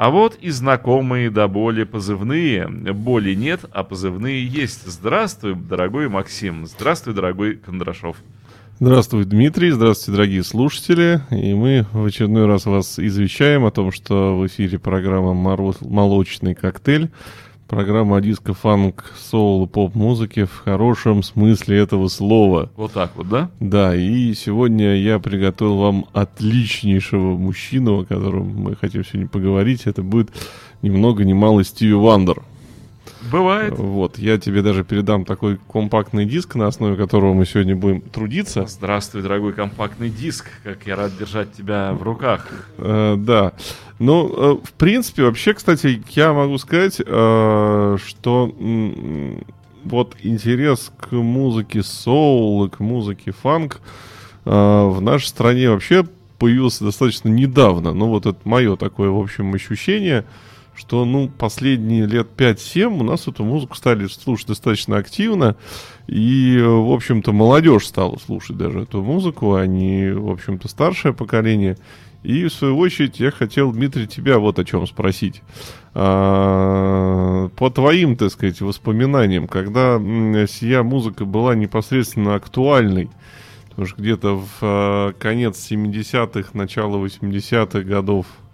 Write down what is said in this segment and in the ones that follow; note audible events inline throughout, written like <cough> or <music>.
А вот и знакомые до боли позывные. Боли нет, а позывные есть. Здравствуй, дорогой Максим. Здравствуй, дорогой Кондрашов. Здравствуй, Дмитрий. Здравствуйте, дорогие слушатели. И мы в очередной раз вас извещаем о том, что в эфире программа «Молочный коктейль». Программа о диско, фанк, соул и поп-музыке в хорошем смысле этого слова. Вот так вот, да? Да, и сегодня я приготовил вам отличнейшего мужчину, о котором мы хотим сегодня поговорить. Это будет ни много ни мало Стиви Вандер. Бывает. Вот, я тебе даже передам такой компактный диск, на основе которого мы сегодня будем трудиться. Здравствуй, дорогой компактный диск, как я рад держать тебя в руках. Э, да, ну, э, в принципе, вообще, кстати, я могу сказать, э, что э, вот интерес к музыке соул и к музыке фанк э, в нашей стране вообще появился достаточно недавно. Ну, вот это мое такое, в общем, ощущение – что, ну, последние лет 5-7 у нас эту музыку стали слушать достаточно активно, и, в общем-то, молодежь стала слушать даже эту музыку, они, в общем-то, старшее поколение. И, в свою очередь, я хотел, Дмитрий, тебя вот о чем спросить. А, по твоим, так сказать, воспоминаниям, когда сия музыка была непосредственно актуальной, потому что где-то в а, конец 70-х, начало 80-х годов а,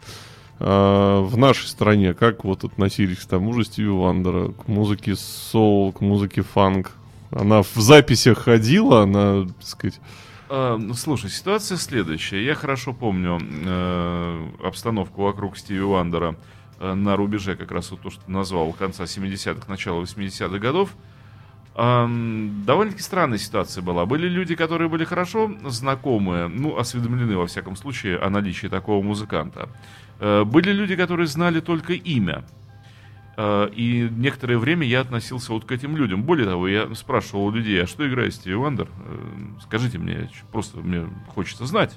в нашей стране как вот относились к тому же Стиви Вандера, к музыке соул, к музыке фанк? Она в записях ходила, она, так сказать... Ну, слушай, ситуация следующая. Я хорошо помню э, обстановку вокруг Стиви Вандера э, на рубеже, как раз вот то, что назвал, конца 70-х, начала 80-х годов. Э, довольно-таки странная ситуация была. Были люди, которые были хорошо знакомы, ну, осведомлены, во всяком случае, о наличии такого музыканта. Э, были люди, которые знали только имя. Э, и некоторое время я относился вот к этим людям. Более того, я спрашивал у людей, а что играет Стиви Вандер? Э, скажите мне, просто мне хочется знать.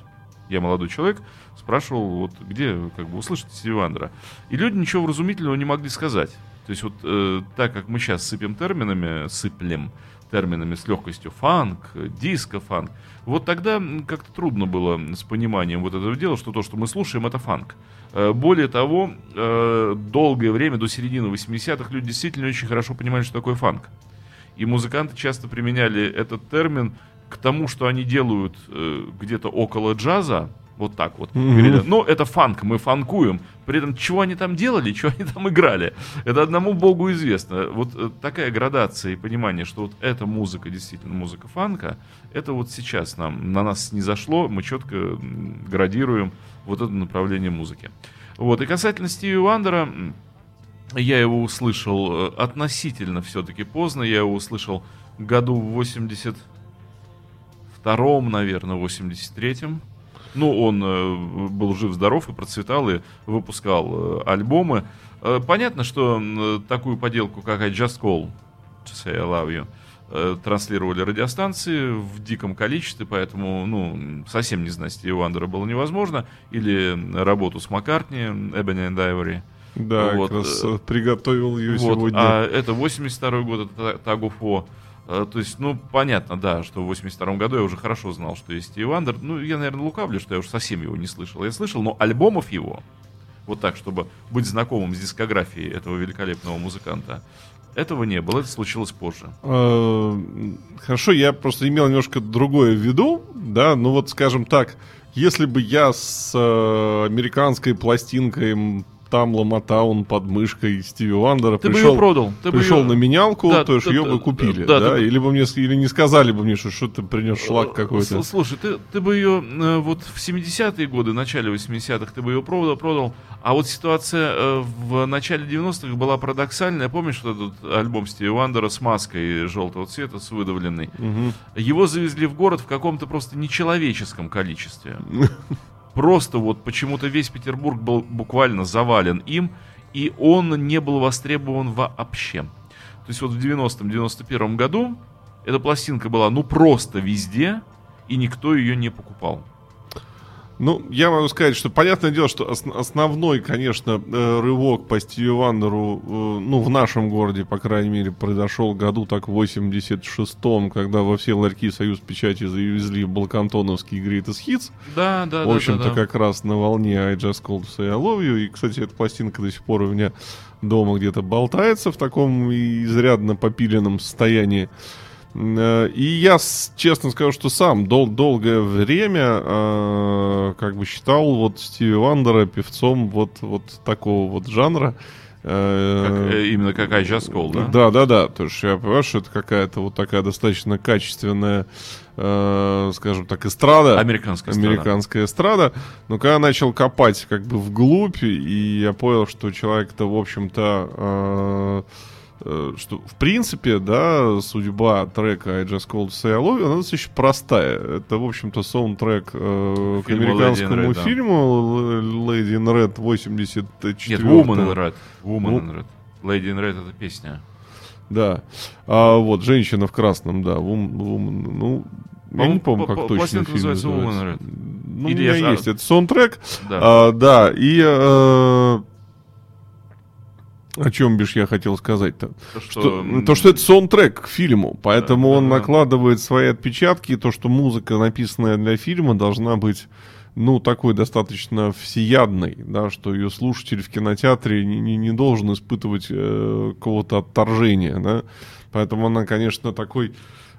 Я молодой человек, спрашивал, вот где как бы услышать Стиви Вандера. И люди ничего вразумительного не могли сказать. То есть вот так как мы сейчас сыпем терминами, сыплем терминами с легкостью фанк, диско-фанк, вот тогда как-то трудно было с пониманием вот этого дела, что то, что мы слушаем, это фанк. Более того, э, долгое время, до середины 80-х, люди действительно очень хорошо понимали, что такое фанк. И музыканты часто применяли этот термин к тому, что они делают э, где-то около джаза, вот так вот. Mm-hmm. Говорили, ну, это фанк, мы фанкуем. При этом, чего они там делали, <laughs> чего они там играли, это одному богу известно. Вот э, такая градация и понимание, что вот эта музыка, действительно музыка фанка, это вот сейчас нам, на нас не зашло, мы четко градируем вот это направление музыки. Вот, и касательно Стиви Вандера, я его услышал э, относительно все-таки поздно, я его услышал году в 82-м, наверное, 83-м. Ну, он э, был жив-здоров и процветал, и выпускал э, альбомы. Э, понятно, что такую поделку, как I Just Called To Say I Love You, транслировали радиостанции в диком количестве, поэтому, ну, совсем не знать Стиви Вандера было невозможно. Или работу с Маккартни, Ebony and Ivory. Да, вот. как раз приготовил ее вот. сегодня. А это 82 год, это Tug of War, то есть, ну, понятно, да, что в 82 году я уже хорошо знал, что есть Стив Вандер. Ну, я, наверное, лукавлю, что я уже совсем его не слышал. Я слышал, но альбомов его, вот так, чтобы быть знакомым с дискографией этого великолепного музыканта, этого не было, это случилось позже. Э, хорошо, я просто имел немножко другое в виду, да, ну вот, скажем так, если бы я с э, американской пластинкой там Ламатаун под мышкой Стиви Вандера ты пришел, бы ее продал. Ты пришел бы ее... на менялку, да, то есть ее бы купили, да? да? Ты... Или бы мне или не сказали бы мне, что что ты принес шлак какой-то. Слушай, ты, ты бы ее э, вот в 70-е годы, начале 80-х, ты бы ее продал, продал, а вот ситуация э, в начале 90-х была парадоксальная. Помнишь что этот альбом Стиви Вандера с маской желтого цвета, с выдавленной? Угу. Его завезли в город в каком-то просто нечеловеческом количестве. <laughs> Просто вот почему-то весь Петербург был буквально завален им, и он не был востребован вообще. То есть вот в 90-91 году эта пластинка была ну просто везде, и никто ее не покупал. Ну, я могу сказать, что понятное дело, что ос- основной, конечно, э, рывок по Стиви Вандеру, э, ну, в нашем городе, по крайней мере, произошел году так в 86-м, когда во все ларьки Союз Печати завезли Балкантоновский Greatest Hits. Да, да, в общем-то, да, да. как раз на волне I Just Called to Say I Love You. И, кстати, эта пластинка до сих пор у меня дома где-то болтается в таком изрядно попиленном состоянии. Э, И я честно скажу, что сам дол- долгое время э, как бы считал вот Стиви Вандера певцом вот, вот такого вот жанра. Э, Как, э, именно как Just Call, да? да, да, да. То есть я понимаю, что это какая-то вот такая достаточно качественная, э, скажем так, эстрада. Американская. Американская эстрада. Но когда начал копать как бы вглубь, и я понял, что человек-то, в общем-то, э, что в принципе, да, судьба трека I Just Called to Say I Love You, она достаточно простая. Это, в общем-то, саундтрек э, к американскому Lady Red, да. фильму Lady in Red 84 Нет, Woman in Red. Woman in Red. Lady in Red это песня. Да. А вот женщина в красном, да. Вум- ну, я не помню, по- как точно фильм называется Woman in Ну, Или у меня я есть. Это саундтрек. Да. А, да, и э, о чем бишь я хотел сказать-то? то, Что, ну, то, что это саундтрек к фильму, поэтому Да, он да, накладывает свои отпечатки, и то, что музыка, написанная для фильма, должна быть ну, такой достаточно всеядной, да, что ее слушатель в кинотеатре не, не, не должен испытывать э, какого-то отторжения, да. Поэтому она, конечно, такой,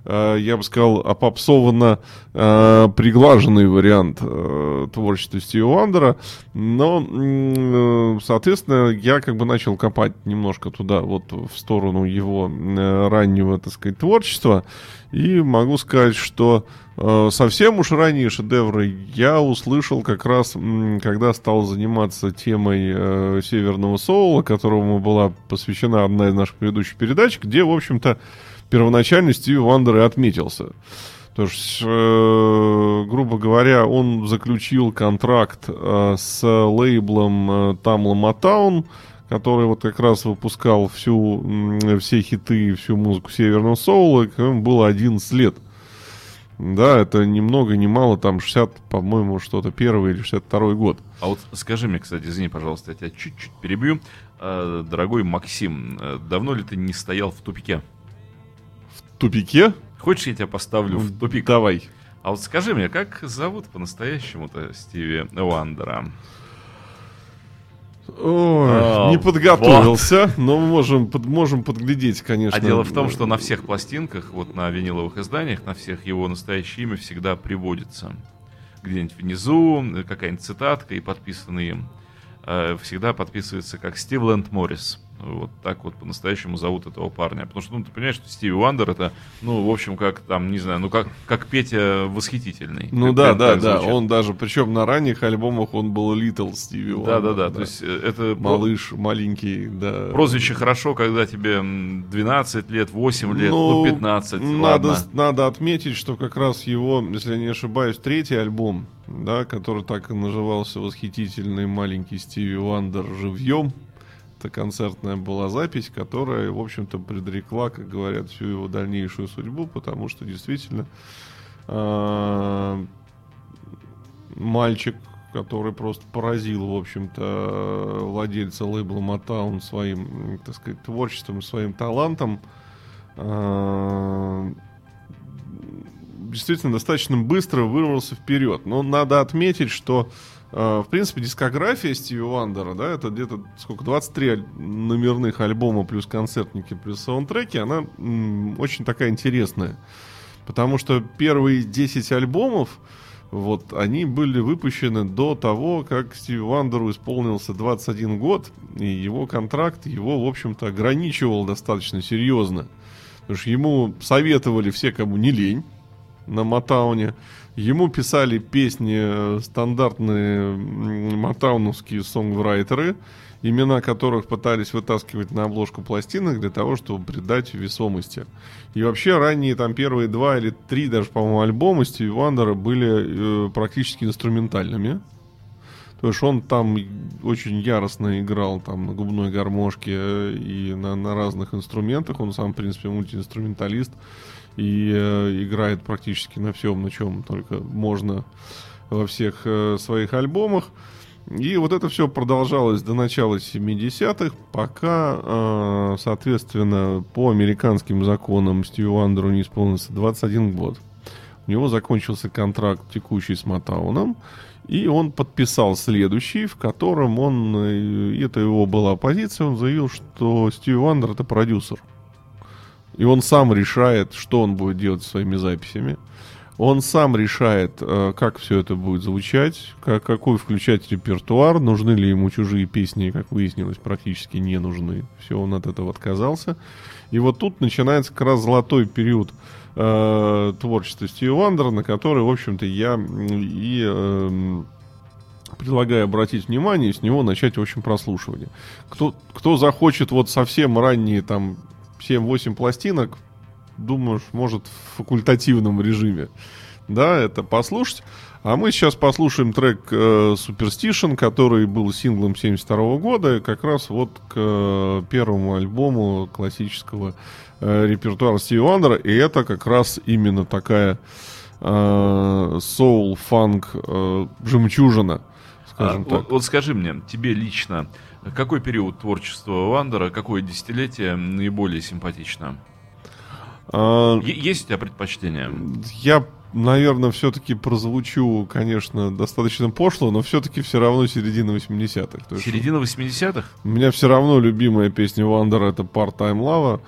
я бы сказал, опопсованно э, приглаженный вариант э, творчества Стиви Вандера. Но, э, соответственно, я как бы начал копать немножко туда, вот в сторону его э, раннего, так сказать, творчества. И могу сказать, что э, совсем уж ранние шедевры я услышал как раз, когда стал заниматься темой э, Северного Соула, которому была посвящена одна из наших предыдущих передач, где, в общем-то, первоначально Стиви Вандер и отметился. То есть, э, грубо говоря, он заключил контракт э, с лейблом э, Motown, который вот как раз выпускал всю, все хиты, всю музыку Северного Соула, ему было 11 лет. Да, это ни много, ни мало, там 60, по-моему, что-то первый или 62 год. А вот скажи мне, кстати, извини, пожалуйста, я тебя чуть-чуть перебью. Э, Дорогой Максим, э, давно ли ты не стоял в тупике? Тупике? Хочешь, я тебя поставлю в тупик? Давай. А вот скажи мне, как зовут по-настоящему-то Стиви Уандера? Ой, А, не подготовился, но можем, под- можем подглядеть, конечно. А дело в том, что на всех пластинках, вот на виниловых изданиях, на всех его настоящее имя всегда приводится. Где-нибудь внизу какая-нибудь цитатка и подписанный им. Э, Всегда подписывается как Стив Лэнд Моррис. Вот так вот по-настоящему зовут этого парня. Потому что, ну, ты понимаешь, что Стиви Вандер это, ну, в общем, как там, не знаю, ну, как, как Петя Восхитительный. Ну Как- да, как да, да. звучит. Он даже, причем на ранних альбомах он был Little Стиви Да, да, Вандер, да. То есть э, это Малыш, маленький, да. прозвище хорошо, когда тебе м, 12 лет, 8 лет, ну, 15. Надо, ладно. надо отметить, что как раз его, если я не ошибаюсь, третий альбом, да, который так и назывался «Восхитительный маленький Стиви Вандер живьем», это концертная была запись, которая, в общем-то, предрекла, как говорят, всю его дальнейшую судьбу, потому что действительно а, мальчик, который просто поразил, в общем-то, владельца лейбла Motown своим, так сказать, творчеством, своим талантом, а, действительно достаточно быстро вырвался вперед. Но надо отметить, что в принципе дискография Стиви Вандера, да, это где-то сколько, 23 аль- номерных альбома плюс концертники плюс саундтреки, она очень такая интересная. Потому что первые 10 альбомов, вот, они были выпущены до того, как Стиви Вандеру исполнился 21 год, и его контракт его, в общем-то, ограничивал достаточно серьезно. Потому что ему советовали все, кому не лень на Матауне. Ему писали песни э, стандартные матауновские сонграйтеры, имена которых пытались вытаскивать на обложку пластинок для того, чтобы придать весомости. И вообще ранние там первые два или три даже, по-моему, альбома Стиви Вандера были э, практически инструментальными. То есть он там очень яростно играл там на губной гармошке э, и на, на разных инструментах. Он сам, в принципе, мультиинструменталист и э, играет практически на всем, на чем только можно во всех э, своих альбомах. И вот это все продолжалось до начала 70-х, пока, э, соответственно, по американским законам Стиви Вандеру не исполнился 21 год. У него закончился контракт текущий с Матауном, и он подписал следующий, в котором он, э, это его была позиция, он заявил, что Стиви Вандер это продюсер. И он сам решает, что он будет делать своими записями. Он сам решает, э, как все это будет звучать, как, какой включать репертуар, нужны ли ему чужие песни, как выяснилось, практически не нужны. Все, он от этого отказался. И вот тут начинается как раз золотой период э, творчества Стиви Вандера, на который, в общем-то, я и э, предлагаю обратить внимание и с него начать, в общем, прослушивание. Кто, кто захочет вот совсем ранние там 7-8 пластинок, думаю, может в факультативном режиме, да, это послушать. А мы сейчас послушаем трек э, Superstition, который был синглом 72 года, как раз вот к э, первому альбому классического э, репертуара Стиви Вандера, и это как раз именно такая соул, фанк, жемчужина, скажем а, так. Вот, вот скажи мне, тебе лично, какой период творчества Вандера, какое десятилетие наиболее симпатично? А, есть у тебя предпочтения? Я, наверное, все-таки прозвучу, конечно, достаточно пошло, но все-таки все равно середина 80-х. Середина 80-х? У меня все равно любимая песня Вандера это Part-Time Lover.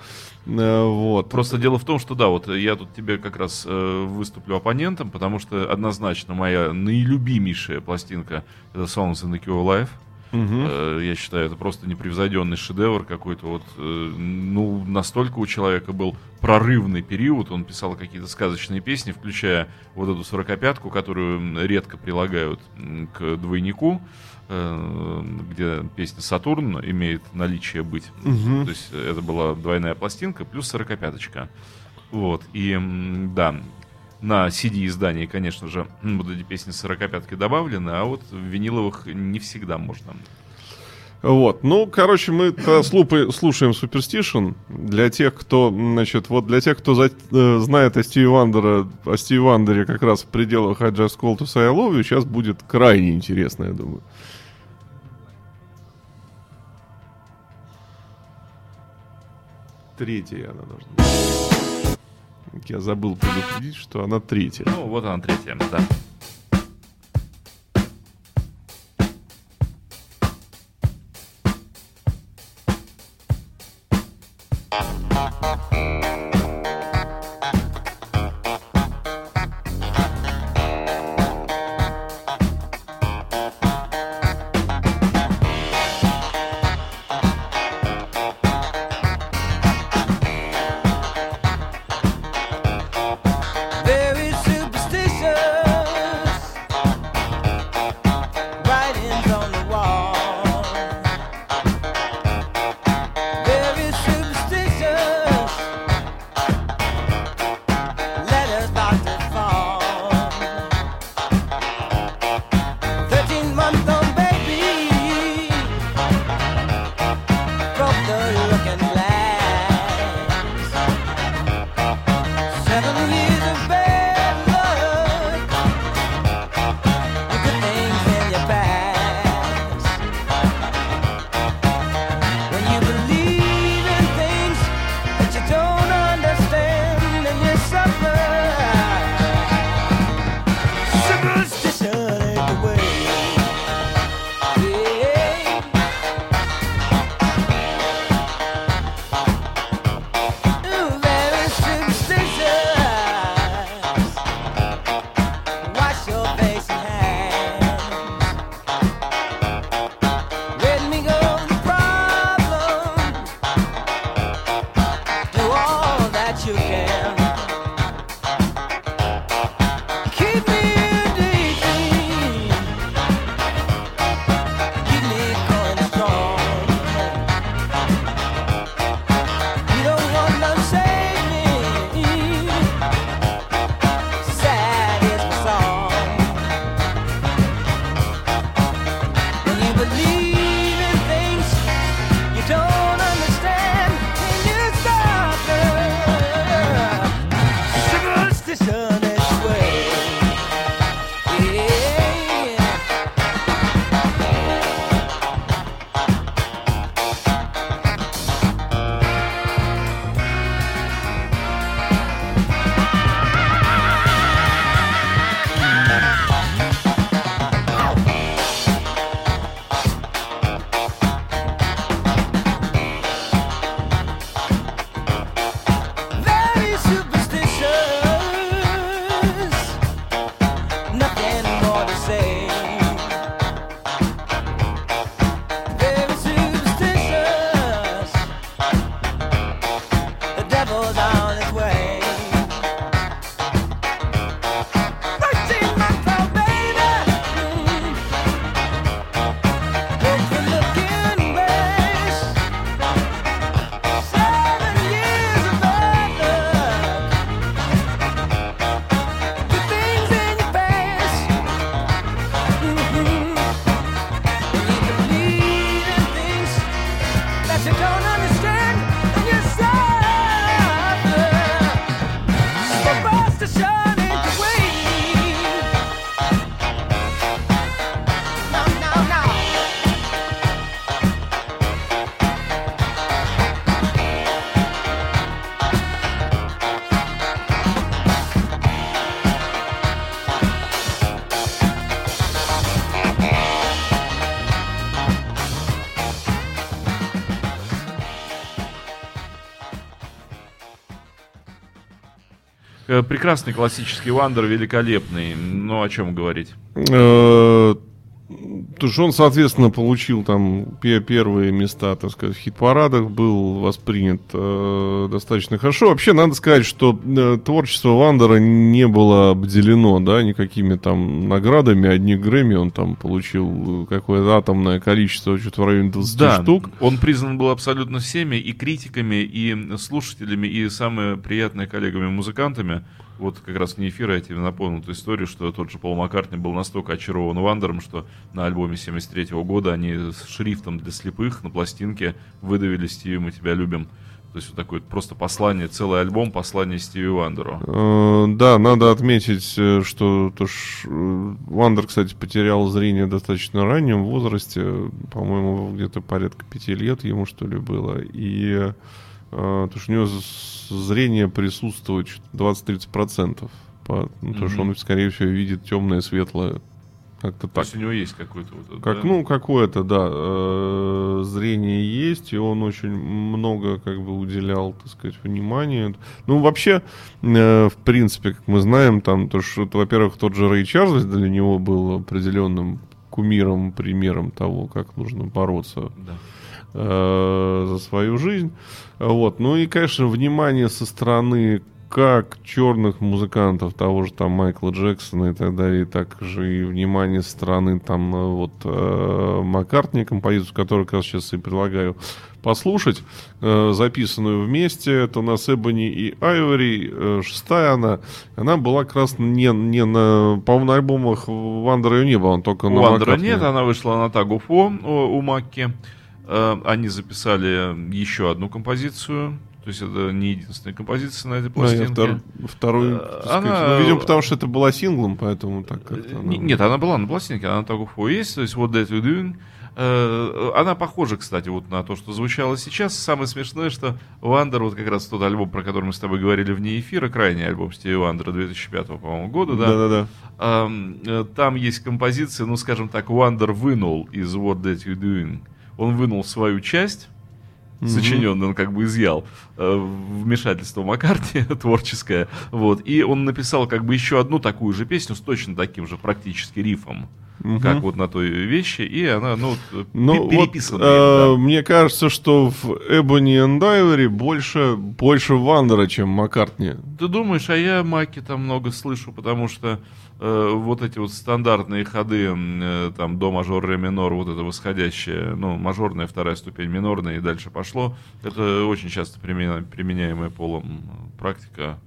Э, вот. Просто дело в том, что да, вот я тут тебе как раз э, выступлю оппонентом, потому что однозначно моя наилюбимейшая пластинка это Songs in the Cure Life. Угу. Я считаю, это просто непревзойденный шедевр какой-то. Вот, э, ну, настолько у человека был прорывный период. Он писал какие-то сказочные песни, включая вот эту сорокопятку, которую редко прилагают к двойнику, э, где песня Сатурн имеет наличие быть. Угу. То есть это была двойная пластинка плюс сорокопяточка. Вот, и да, на CD-издании, конечно же, вот эти песни с 45 добавлены, а вот в виниловых не всегда можно. Вот, ну, короче, мы слушаем Superstition. Для тех, кто, значит, вот для тех, кто за, э, знает о Стиви Вандера, о Стиви Вандере как раз в пределах I Just Call to Say I Love You, сейчас будет крайне интересно, я думаю. Третья она должна быть. Я забыл предупредить, что она третья. Ну, вот она третья, да. Прекрасный классический Вандер, великолепный. Ну, о чем говорить? Э, то есть он, соответственно, получил там первые места, так сказать, в хит-парадах, был воспринят э, достаточно хорошо. Вообще, надо сказать, что э, творчество Вандера не было обделено, да, никакими там наградами. Одни Грэмми он там получил какое-то атомное количество, что-то в районе 20 да, штук. он признан был абсолютно всеми, и критиками, и слушателями, и самыми приятными коллегами-музыкантами вот как раз вне эфира я тебе напомнил эту историю, что тот же Пол Маккартни был настолько очарован Вандером, что на альбоме 73 -го года они с шрифтом для слепых на пластинке выдавили «Стиви, мы тебя любим». То есть вот такое просто послание, целый альбом послание Стиви Вандеру. Э, да, надо отметить, э, что то э, Вандер, кстати, потерял зрение достаточно раннем возрасте, по-моему, где-то порядка пяти лет ему что ли было, и то что у него зрение присутствует 20-30%. По, ну, mm-hmm. что он, скорее всего, видит темное, светлое. Как-то так. То есть у него есть какое-то вот как, да? Ну, какое-то, да, э, зрение есть, и он очень много как бы уделял, так сказать, внимания. Ну, вообще, э, в принципе, как мы знаем, там, то, что, во-первых, тот же Рэй Чарльз для него был определенным кумиром, примером того, как нужно бороться. Да э, за свою жизнь. Вот. Ну и, конечно, внимание со стороны как черных музыкантов, того же там Майкла Джексона и так далее, так же и внимание со стороны там э, вот э, Маккартни, композицию, которую как раз сейчас и предлагаю послушать, э, записанную вместе, это у нас Ebony and Ivory, э, шестая она, она была как раз не, не на, по-моему, на альбомах Вандера ее не было, он только у на Вандера нет, она вышла на Tug of War у, у Макки. Э, они записали еще одну композицию. То есть это не единственная композиция на этой пластинке. Да, втор, вторую, э, она... ну, видимо, потому что это была синглом, поэтому так как-то... Она... Нет, она была на пластинке, на Tug of War есть. То есть What's That You're Doing. Э, она похожа, кстати, вот на то, что звучало сейчас. Самое смешное, что Вандер, вот как раз тот альбом, про который мы с тобой говорили вне эфира, крайний альбом Стиви Вандера 2005, по-моему, года, да? Да-да-да. Там есть композиция, ну, скажем так, Вандер вынул из What's That You're Doing он вынул свою часть, mm-hmm. сочиненную, он как бы изъял э, вмешательство Маккарти <laughs> творческое, вот, и он написал как бы еще одну такую же песню с точно таким же практически рифом. Угу. как вот на той вещи, и она, ну, ну переписана. Вот, э, да. Мне кажется, что в Ebony and Ivory больше, больше Вандера, чем Маккартни. Ты думаешь, а я Маки там много слышу, потому что э, вот эти вот стандартные ходы, э, там, до мажор, ре минор, вот это восходящее, ну, мажорная, вторая ступень, минорная, и дальше пошло, это очень часто применяемая полом практика.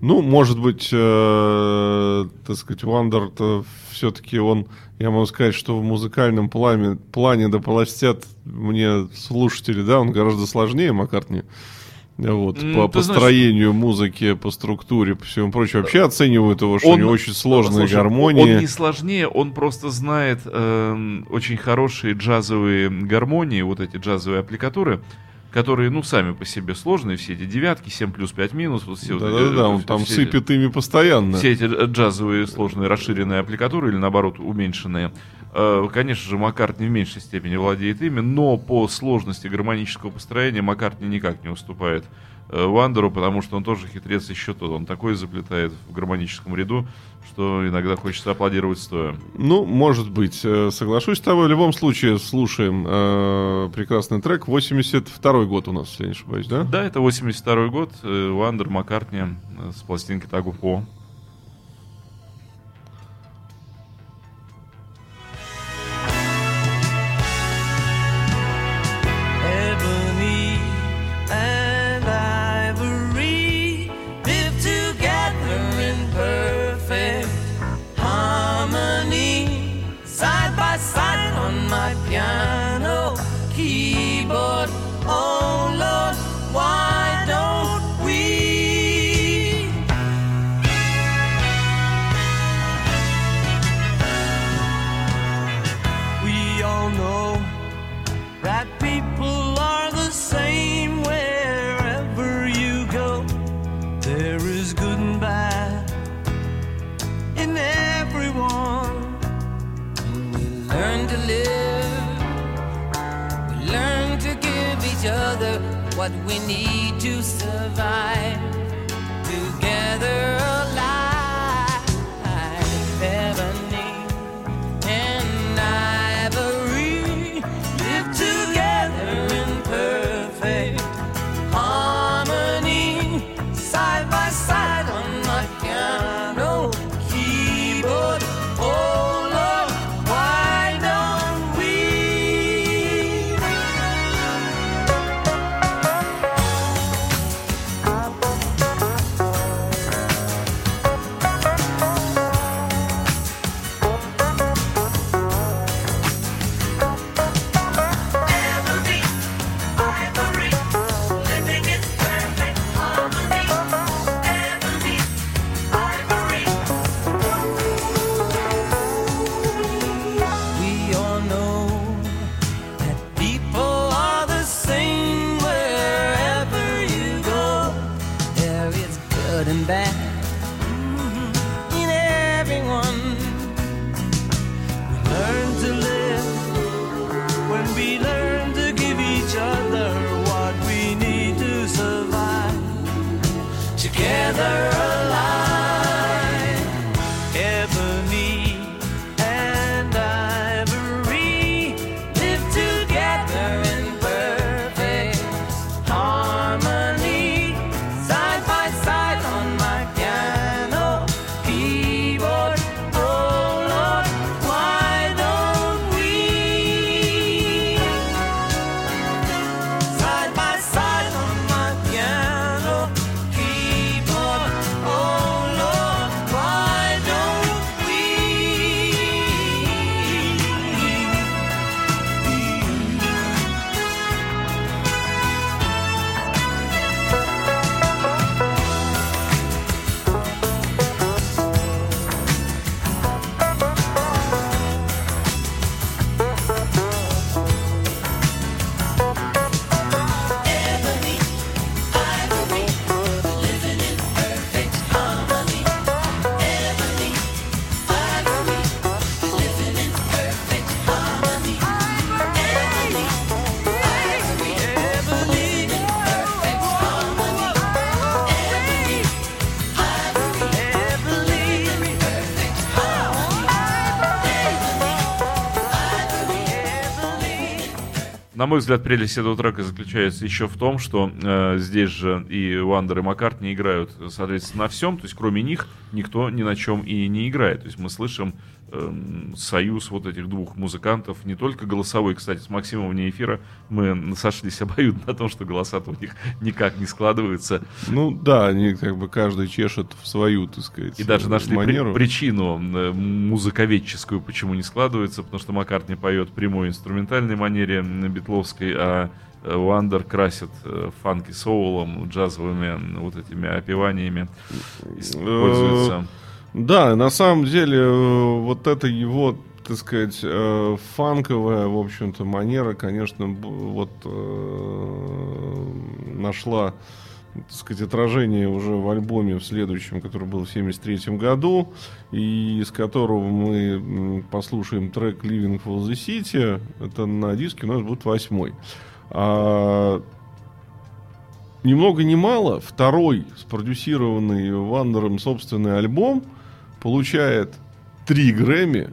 Ну, может быть, э, так сказать, Вандер-то все-таки он, я могу сказать, что в музыкальном плане, плане дополостят мне слушатели, да, он гораздо сложнее Маккартни. Вот, mm, по построению знаешь, музыки, по структуре, по всему прочему. Вообще оценивают его, что он, у него очень сложная слушай, гармония. Он не сложнее, он просто знает э, очень хорошие джазовые гармонии, вот эти джазовые аппликатуры которые, ну, сами по себе сложные, все эти девятки, 7 плюс 5 минус, вот все Да-да-да, вот, да, он там сыпет ими постоянно. Все эти джазовые сложные расширенные аппликатуры или, наоборот, уменьшенные. Э, конечно же, Маккартни в меньшей степени владеет ими, но по сложности гармонического построения Маккартни никак не уступает Э, Вандеру, потому что он тоже хитрец еще тот. Он такой заплетает в гармоническом ряду, что иногда хочется аплодировать стоя. Ну, может быть. Э, соглашусь с тобой. В любом случае, слушаем э, прекрасный трек. 82 год у нас, если не ошибаюсь, да? Да, это 82 год. Вандер Маккартни с пластинки Тагу По. На мой взгляд, прелесть этого трека заключается еще в том, что э, здесь же и Уандер, и Маккарт не играют, соответственно, на всем, то есть кроме них никто ни на чем и не играет. То есть мы слышим союз вот этих двух музыкантов, не только голосовой, кстати, с Максимом вне эфира мы сошлись <laughs> обоюдно на том, что голоса-то у них никак не складываются. Ну да, они как бы каждый чешет в свою, так сказать, И даже нашли манеру. при- причину э, музыковедческую, почему не складывается, потому что Маккарт не поет прямой инструментальной манере битловской, а э, Уандер красит э, фанки соулом, джазовыми вот этими опеваниями, используется. Да, на самом деле, э, вот это его, так сказать, э, фанковая, в общем-то, манера, конечно, вот э, нашла, так сказать, отражение уже в альбоме в следующем, который был в 73 году, и из которого мы послушаем трек Living for the City. Это на диске у нас будет восьмой. А, ни много ни мало, второй спродюсированный Вандером собственный альбом получает три Грэмми,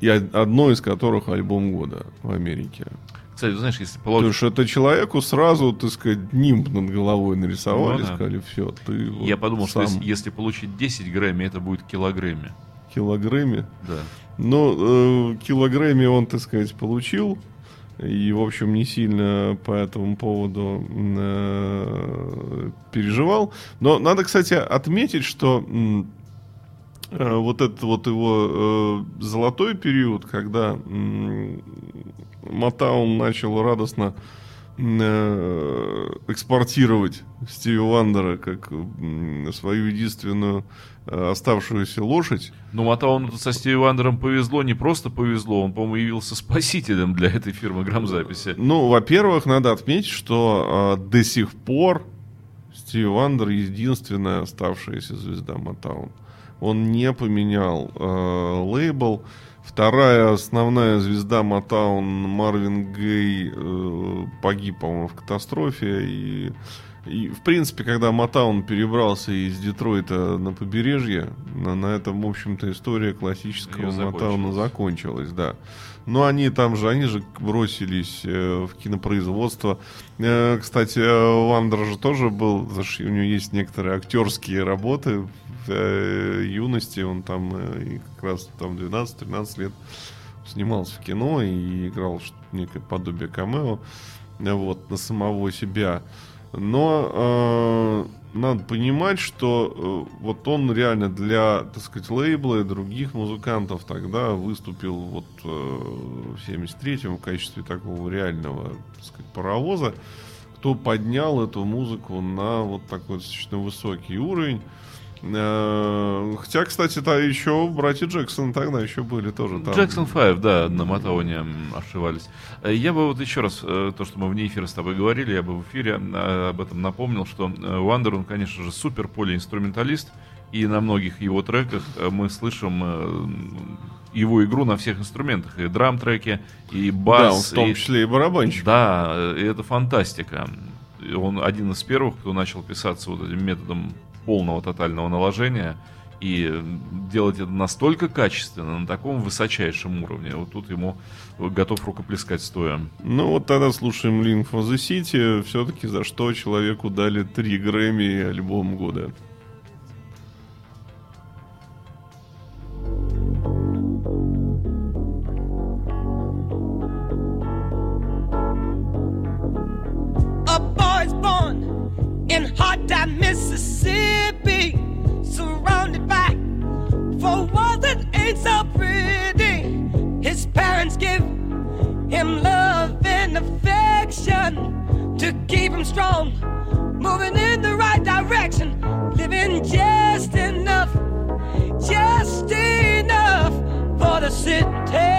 и од- одно из которых альбом года в Америке. Кстати, знаешь, если Потому положить... что это человеку сразу, так сказать, нимб над головой нарисовали, Ну да. сказали, все, ты вот Я подумал, что сам если, если получить 10 Грэмми, это будет килограмме. килограмме. Да. Но э, килограмме он, так сказать, получил. И, в общем, не сильно по этому поводу э, переживал. Но надо, кстати, отметить, что м, вот этот вот его э, золотой период, когда м, Мотаун начал радостно э, экспортировать Стиви Вандера как свою единственную э, оставшуюся лошадь, Ну, Motown у со Стиви Вандером повезло, не просто повезло, он, по-моему, явился спасителем для этой фирмы грамзаписи. Ну, во-первых, надо отметить, что э, до сих пор Стиви Вандер единственная оставшаяся звезда Motown. Он не поменял э, лейбл. Вторая основная звезда Motown Марвин Гей э, погиб, по-моему, в катастрофе. И И, в принципе, когда Матаун перебрался из Детройта на побережье, на, на этом, в общем-то, история классического Матауна закончилась, да. Но они там же, они же бросились э, в кинопроизводство. Э, кстати, Вандер же тоже был, у него есть некоторые актерские работы э, юности, он там э, как раз там 12-13 лет снимался в кино и играл некое подобие камео вот, на самого себя. Но э, надо понимать, что э, вот он реально для, так сказать, лейбла и других музыкантов тогда выступил вот э, в 73-м в качестве такого реального, так сказать, паровоза, кто поднял эту музыку на вот такой достаточно высокий уровень. Э, хотя, кстати, да, еще братья Джексон тогда еще были тоже там. Джексон 5, да, на Матауне ошивались. Э, я бы вот еще раз, э, то, что мы вне эфира с тобой говорили, я бы в эфире об этом напомнил, что Вандер, он, конечно же, супер полиинструменталист, и на многих его треках мы слышим его игру на всех инструментах, и драм-треки, и бас. Да, в том и... числе и барабанщик. Да, и это фантастика. Он один из первых, кто начал писаться вот этим методом полного тотального наложения и делать это настолько качественно, на таком высочайшем уровне. Вот тут ему готов рукоплескать стоя. Ну вот тогда слушаем Link for the City, все-таки за что человеку дали три Грэмми альбом года. in hot Mississippi, surrounded by for walls that ain't so pretty. His parents give him love and affection to keep him strong, moving in the right direction, living just enough, just enough for the city.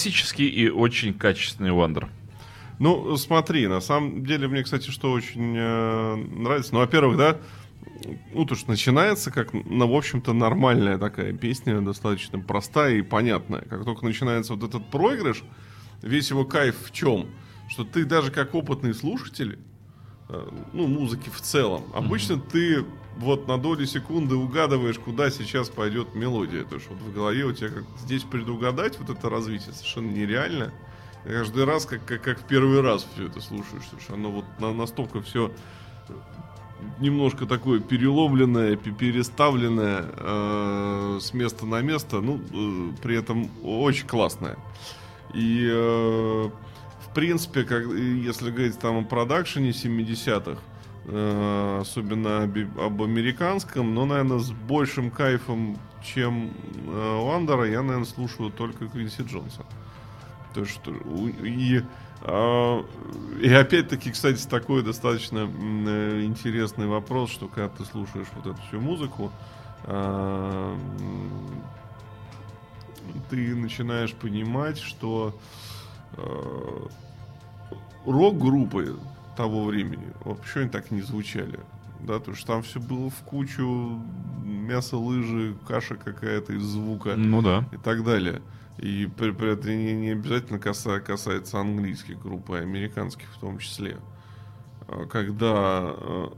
Классический и очень качественный Вандер. Ну, смотри, на самом деле, мне, кстати, что очень э, нравится. Ну, во-первых, да, ну, то, что начинается как, ну, в общем-то, нормальная такая песня, достаточно простая и понятная. Как только начинается вот этот проигрыш, весь его кайф в чем? Что ты даже как опытный слушатель э, ну, музыки в целом. Обычно mm-hmm. ты вот на доли секунды угадываешь, куда сейчас пойдет мелодия. То есть вот в голове у тебя как здесь предугадать вот это развитие совершенно нереально. Я каждый раз, как, как, как в первый раз все это слушаешь, что оно вот на, настолько все немножко такое переломленное, переставленное э, с места на место, ну, э, при этом очень классное. И, э, в принципе, как, если говорить там о продакшене 70-х, э, особенно об, американском, но, наверное, с большим кайфом, чем э, Вандера, я, наверное, слушаю только Квинси Джонса. То, что, и а, и опять-таки, кстати, такой достаточно э, интересный вопрос, что когда ты слушаешь вот эту всю музыку, а, ты начинаешь понимать, что рок-группы того времени вообще они так не звучали. Да, потому что там все было в кучу мясо, лыжи, каша какая-то из звука. Ну да. И так далее. И при, при этом не, не обязательно каса, касается английских групп, а американских в том числе. А когда, э,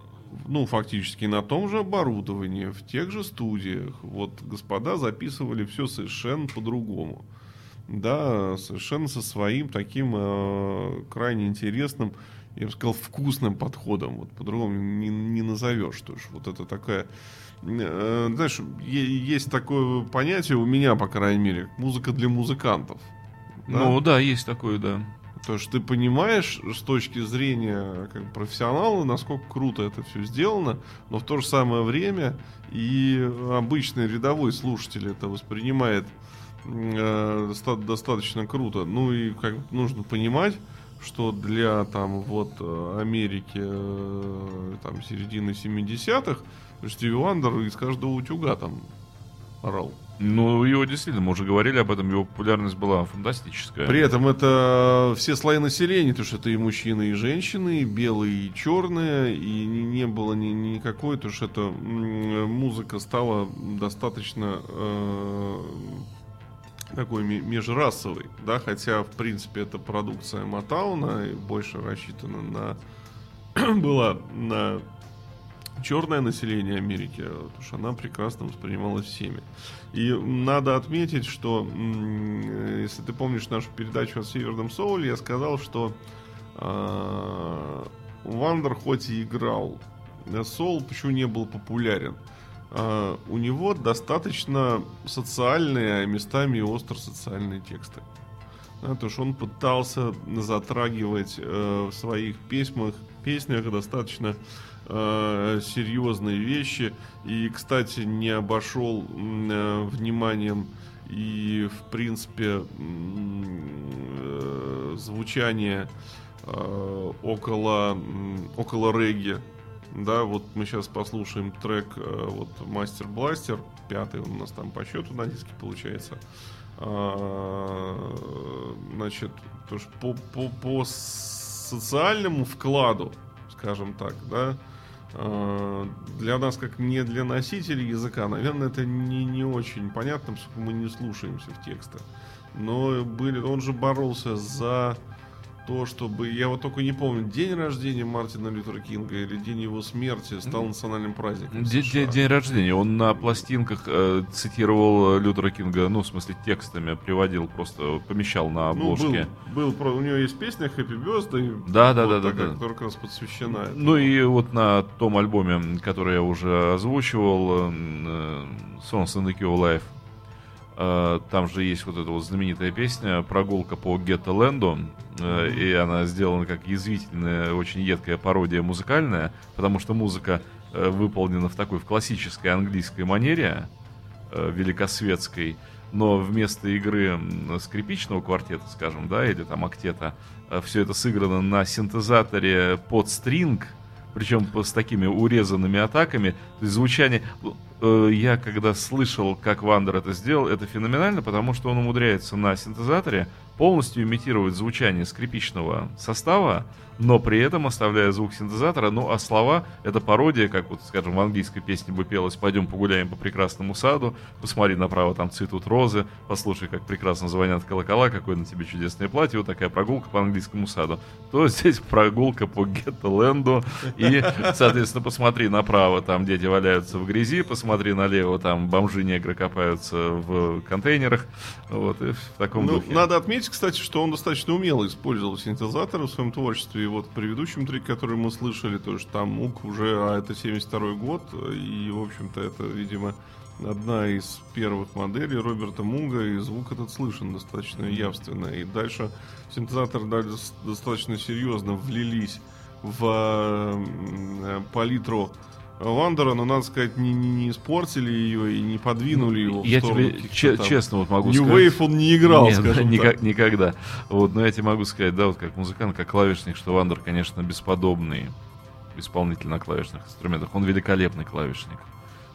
ну, фактически на том же оборудовании, в тех же студиях, вот господа записывали все совершенно по-другому. Да, совершенно со своим таким э, крайне интересным, я бы сказал, вкусным подходом. Вот по-другому не, не назовешь. То есть вот это такая Э, знаешь, есть такое понятие у меня, по крайней мере, музыка для музыкантов. Да? Ну да, есть такое, да. То есть ты понимаешь с точки зрения как профессионала, насколько круто это все сделано, но в то же самое время и обычный рядовой слушатель это воспринимает э, достаточно круто. Ну и как нужно понимать, что для там вот Америки э, там середины 70-х Стиви Вандер из каждого утюга там орал. Ну, его действительно, мы уже говорили об этом, его популярность была фантастическая. При этом это все слои населения, то что это и мужчины, и женщины, и белые, и черные, и не, не было ни, никакой, то что это музыка стала достаточно э, такой межрасовой, да, хотя, в принципе, это продукция Матауна, и больше рассчитана на <clears throat> была на черное население Америки, потому что она прекрасно воспринималась всеми. И надо отметить, что, если ты помнишь нашу передачу о Северном Соуле, я сказал, что Вандер хоть и играл Соул, почему не был популярен? Э, у него достаточно социальные, а местами и остро социальные тексты. Да, то, что он пытался затрагивать э, в своих письмах, песнях достаточно э, серьезные вещи. И, кстати, не обошел э, вниманием и, в принципе, э, звучание э, около, около регги. Да, вот мы сейчас послушаем трек э, вот Мастер Бластер, пятый он у нас там по счету на диске получается. А, значит, по, по, по социальному вкладу, скажем так, да, а, для нас, как не для носителей языка, наверное, это не, не очень понятно, поскольку мы не слушаемся в текстах. Но были, он же боролся за то, чтобы... Я вот только не помню, день рождения Мартина Лютера Кинга или день его смерти стал национальным праздником День, день, день рождения. Он на пластинках э, цитировал Лютера Кинга, ну, в смысле, текстами приводил, просто помещал на обложке. Ну, был, был, у него есть песня Happy Birthday. Да, да, вот да, такая, да, Которая как раз посвящена Ну и вот на том альбоме, который я уже озвучивал, э, Songs in the Life, Э, там же есть вот эта вот знаменитая песня «Прогулка по Гетто-ленду», э, и она сделана как язвительная, очень едкая пародия музыкальная, потому что музыка э, выполнена в такой в классической английской манере, великосветской, но вместо игры скрипичного квартета, скажем, да, или там актета, все это сыграно на синтезаторе под стринг, причем с такими урезанными атаками. То есть звучание... Э, я когда слышал, как Вандер это сделал, это феноменально, потому что он умудряется на синтезаторе полностью имитировать звучание скрипичного состава, но при этом оставляя звук синтезатора, ну а слова — это пародия, как вот, скажем, в английской песне бы пелось «Пойдем погуляем по прекрасному саду», посмотри направо, там цветут розы, послушай, как прекрасно звонят колокола, какое на тебе чудесное платье, вот такая прогулка по английскому саду. То здесь прогулка по Геттеленду, и, соответственно, посмотри направо, там дети валяются в грязи, посмотри налево, там бомжи-негры копаются в контейнерах, вот, и в таком ну, духе. Надо отметить, кстати, что он достаточно умело использовал синтезаторы в своем творчестве, и вот в предыдущем треке, который мы слышали, то есть там МУК уже, а это 72 год, и, в общем-то, это, видимо, одна из первых моделей Роберта Мунга, и звук этот слышен достаточно явственно. И дальше синтезаторы достаточно серьезно влились в э, палитру Вандера, но, надо сказать, не, не, не испортили ее и не подвинули его Я тебе че- честно вот могу New сказать... Wave он не играл, Нет, скажем да, так. никогда. Вот, но я тебе могу сказать, да, вот как музыкант, как клавишник, что Вандер, конечно, бесподобный исполнитель на клавишных инструментах. Он великолепный клавишник.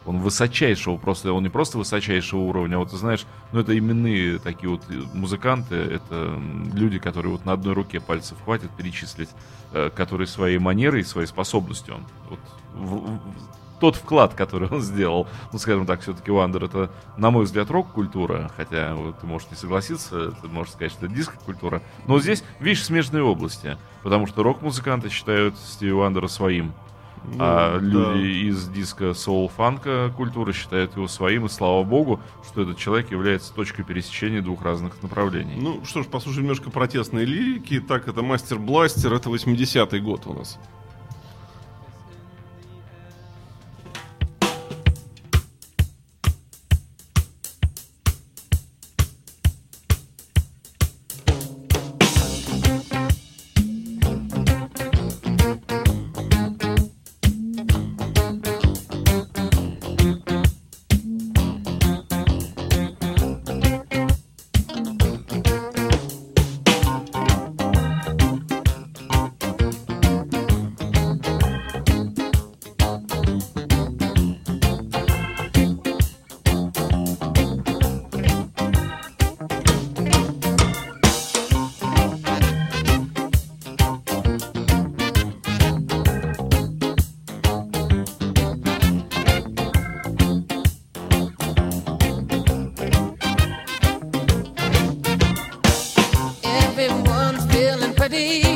Он высочайшего, просто он не просто высочайшего уровня, а вот ты знаешь, ну это именные такие вот музыканты, это люди, которые вот на одной руке пальцев хватит перечислить, э, которые своей манерой, своей способностью, он, вот, в, в, тот вклад, который он сделал, ну, скажем так, все-таки Вандер это, на мой взгляд, рок-культура, хотя вот, ты можешь не согласиться, ты можешь сказать, что это диско-культура, но здесь, видишь, смежные области, потому что рок-музыканты считают Стиви Вандера своим, Ну, а да. люди из диска соул-фанка культуры считают его своим, и слава богу, что этот человек является точкой пересечения двух разных направлений. Ну что ж, послушаем немножко протестной лирики. Так, это Мастер Бластер, это 80-й год у нас. melody.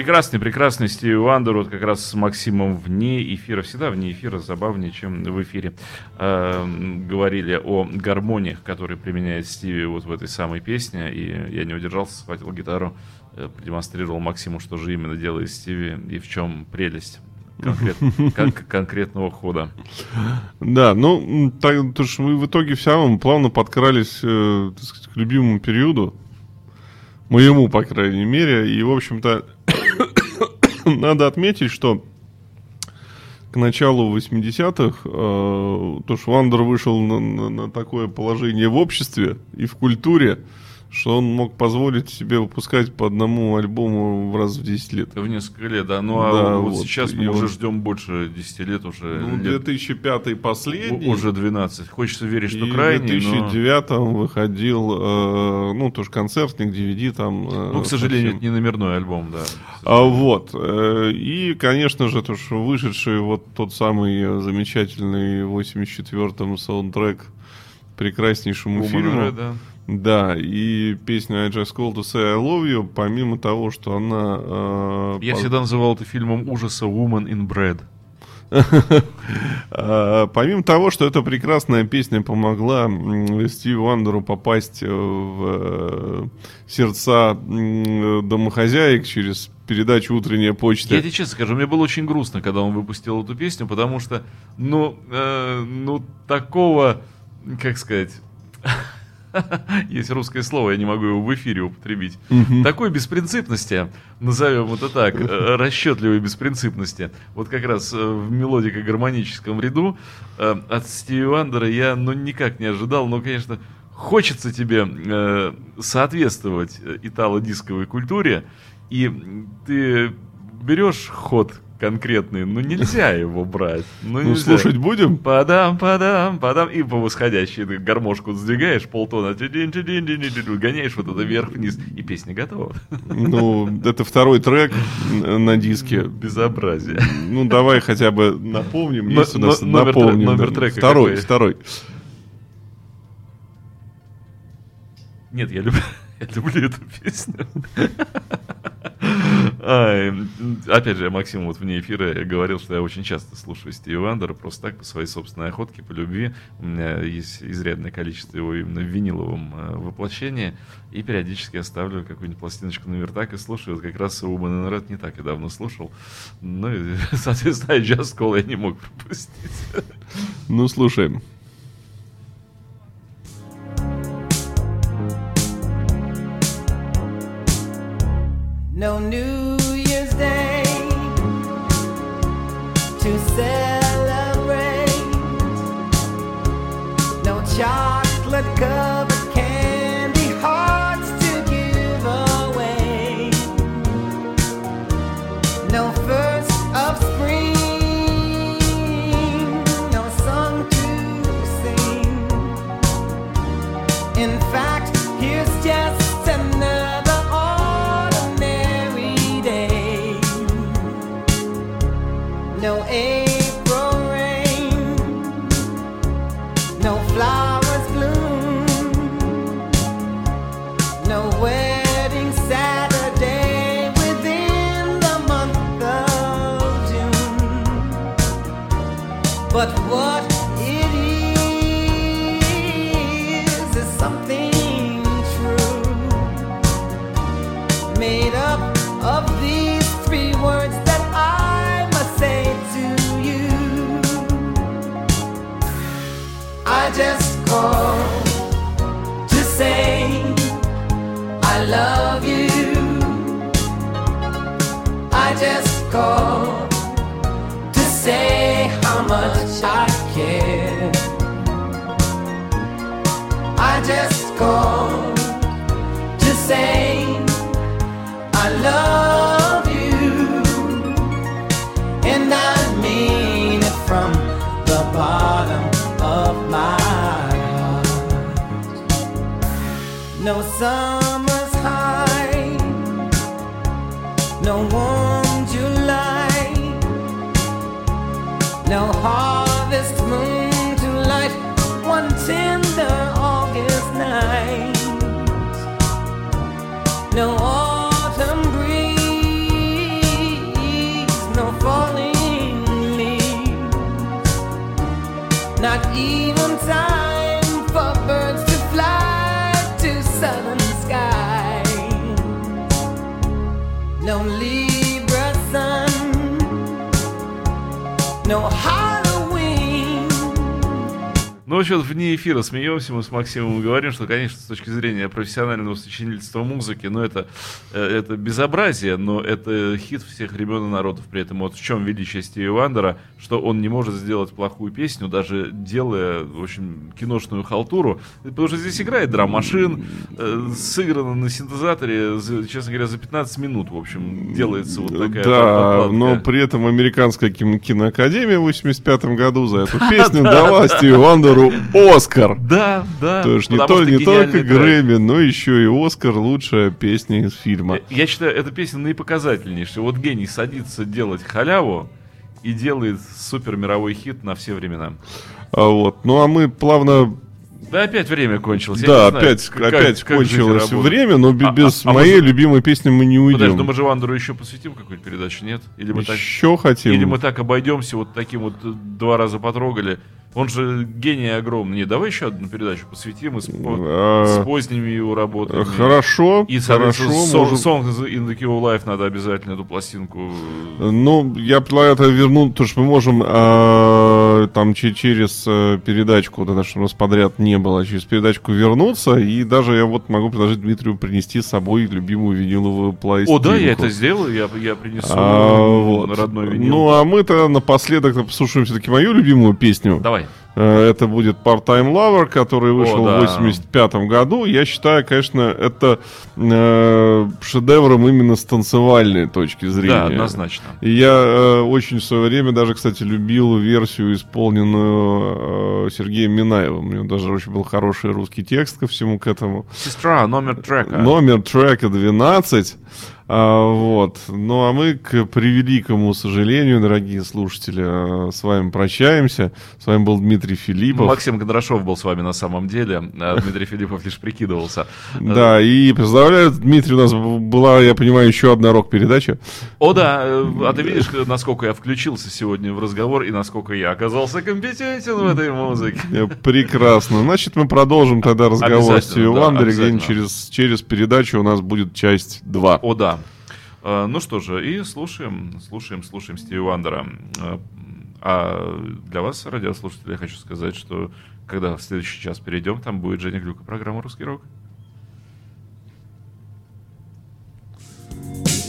Прекрасный, прекрасный Стиви Вандер, вот как раз с Максимом вне эфира, всегда вне эфира, забавнее, чем в эфире. Э, говорили о гармониях, которые применяет Стиви вот в этой самой песне, и я не удержался, схватил гитару, э, продемонстрировал Максиму, что же именно делает Стиви и в чем прелесть конкрет, <laughs> как, конкретного хода. Да, ну, так, то, что мы в итоге все равно плавно подкрались э, сказать, к любимому периоду, моему, по крайней мере, и, в общем-то, <laughs> надо отметить, что к началу 80-х, э, то, что Вандер вышел на, на, на такое положение в обществе и в культуре, что он мог позволить себе выпускать по одному альбому в раз в 10 лет. В несколько лет, да. Ну а да, вот, вот сейчас мы уже он... ждем больше 10 лет уже. Ну, лет... 2005 последний. Уже 12. Хочется верить, что и крайний, в 2009 но... выходил, э, ну, тоже концертник, DVD там. Э, ну, к сожалению, совсем... это не номерной альбом, да. А, вот. Э, и, конечно же, то, что вышедший вот тот самый замечательный в 84-м саундтрек прекраснейшему Умер, фильму. Да да, и песня I Just Call to Say I Love You, помимо того, что она... Э, Я по... всегда называл это фильмом ужаса Woman in Bread. А, <laughs> помимо того, что эта прекрасная песня помогла Стиву Вандеру попасть в э, сердца домохозяек через передачу «Утренняя почта». Я тебе честно скажу, мне было очень грустно, когда он выпустил эту песню, потому что, ну, э, ну такого, как сказать... <laughs> <laughs> Есть русское слово, я не могу его в эфире употребить. Такой беспринципности, назовем это так, <laughs> э, расчетливой беспринципности, вот как раз э, в мелодико-гармоническом ряду э, от Стиви Вандера я ну никак не ожидал, но, конечно, хочется тебе соответствовать итало-дисковой культуре, и ты берешь ход конкретный, ну нельзя его брать. Ну, ну слушать будем? Падам, падам, падам, и по восходящей ты гармошку сдвигаешь, полтона, гоняешь вот это вверх-вниз, и песня готова. Ну, это второй трек на диске. Безобразие. Ну, давай хотя бы напомним, есть у нас напомним. Номер трека Второй, второй. Нет, я люблю, <laughs> я люблю эту песню. А, опять же, Максим вот вне эфира говорил, что я очень часто слушаю Стиви Вандера, просто так, по своей собственной охотке, по любви. У меня есть изрядное количество его именно в виниловом э, воплощении. И периодически я ставлю какую-нибудь пластиночку на вертак и слушаю. Вот как раз in Red не так и давно слушал. Ну и, <laughs> соответственно, Just Call я не мог пропустить. Ну, слушаем. No New Year's Day to celebrate. No chocolate covered you. В общем, вне эфира смеемся, мы с Максимом говорим, что, конечно, с точки зрения профессионального сочинительства музыки, ну, это, э, это безобразие, но это хит всех времен и народов. При этом вот в чем величие Стиви Вандера, что он не может сделать плохую песню, даже делая, в общем, киношную халтуру. Потому что здесь играет драм-машин, э, сыграно на синтезаторе, за- честно говоря, за 15 минут, в общем, делается вот такая Да, подкладка. но при этом американская кин- киноакадемия в 85 году за эту <laughs> песню дала Стиви Вандеру Оскар. Да, да. То есть не, то- не только. Грэмми, но еще и Оскар лучшая песня из фильма. Я- Я считаю, эта песня наипоказательнейшая. Вот гений садится делать халяву и делает супер мировой хит на все времена. А вот. Ну а мы плавно Да опять время кончилось. да, не знаю, опять, как- опять кончилось время, но А- без а- а моей может- любимой песни мы не Подожди, уйдем. ну мы же Вандеру еще посвятим какую-нибудь передачу, нет? Или мы так, Еще хотим. или мы так обойдемся, вот таким вот э, два раза потрогали. Он же гений огромный. Не, давай еще одну передачу посвятим и с, А, с поздними его работами. Хорошо, И, хорошо. соответственно, можем- Song in the Key of Life надо обязательно эту пластинку Ну, я предлагаю это вернуть, потому что мы можем а, там че- через э, передачку, это, что у нас подряд не было, через передачку вернуться, и даже я вот могу предложить Дмитрию принести с собой любимую виниловую пластинку. О, да, я это сделаю, я, я принесу А, вот. родной винил. Ну, а мы-то напоследок послушаем все-таки мою любимую песню. Давай. Э, Это будет Part-Time Lover, который вышел да. в 85 году. Я считаю, конечно, это э, шедевром именно с танцевальной точки зрения. Да, однозначно. И я э, очень в свое время даже, кстати, любил версию, исполненную э, Сергеем Минаевым. У него даже очень был хороший русский текст ко всему к этому. Сестра, номер трека. Номер трека 12. А, вот. Ну а мы, к превеликому сожалению, дорогие слушатели, э, с вами прощаемся. С вами был Дмитрий Филиппов. Максим Кондрашов был с вами на самом деле, а Дмитрий Филиппов лишь прикидывался. Да, и поздравляю, Дмитрий, у нас была, я понимаю, еще одна рок-передача. О да, э, а ты видишь, насколько я включился сегодня в разговор и насколько я оказался компетентен в этой музыке. Э, Прекрасно. Значит, мы продолжим тогда разговор с Стиви да, Вандере. Через, через передачу у нас будет часть 2. О да. Э, Ну что же, и слушаем, слушаем, слушаем Стиви Вандера. Э, А для вас, радиослушатели, я хочу сказать, что когда в следующий час перейдем, там будет Женя Глюка, программа «Русский рок». Call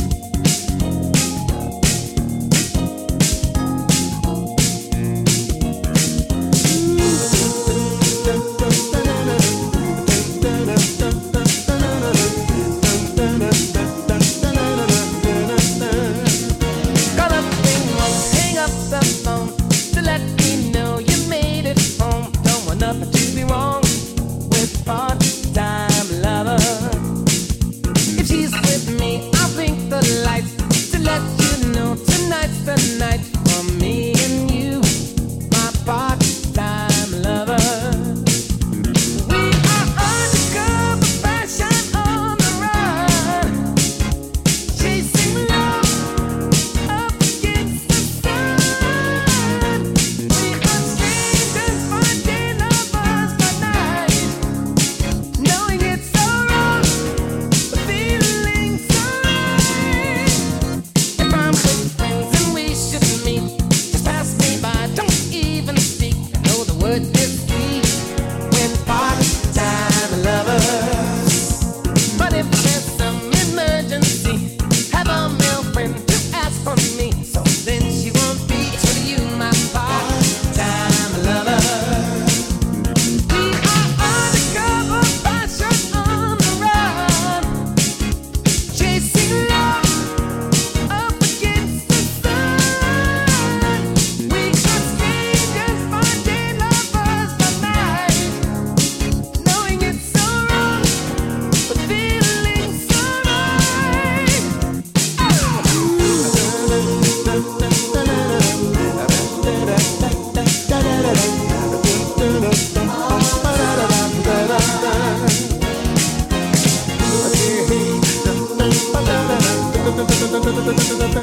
da da da da da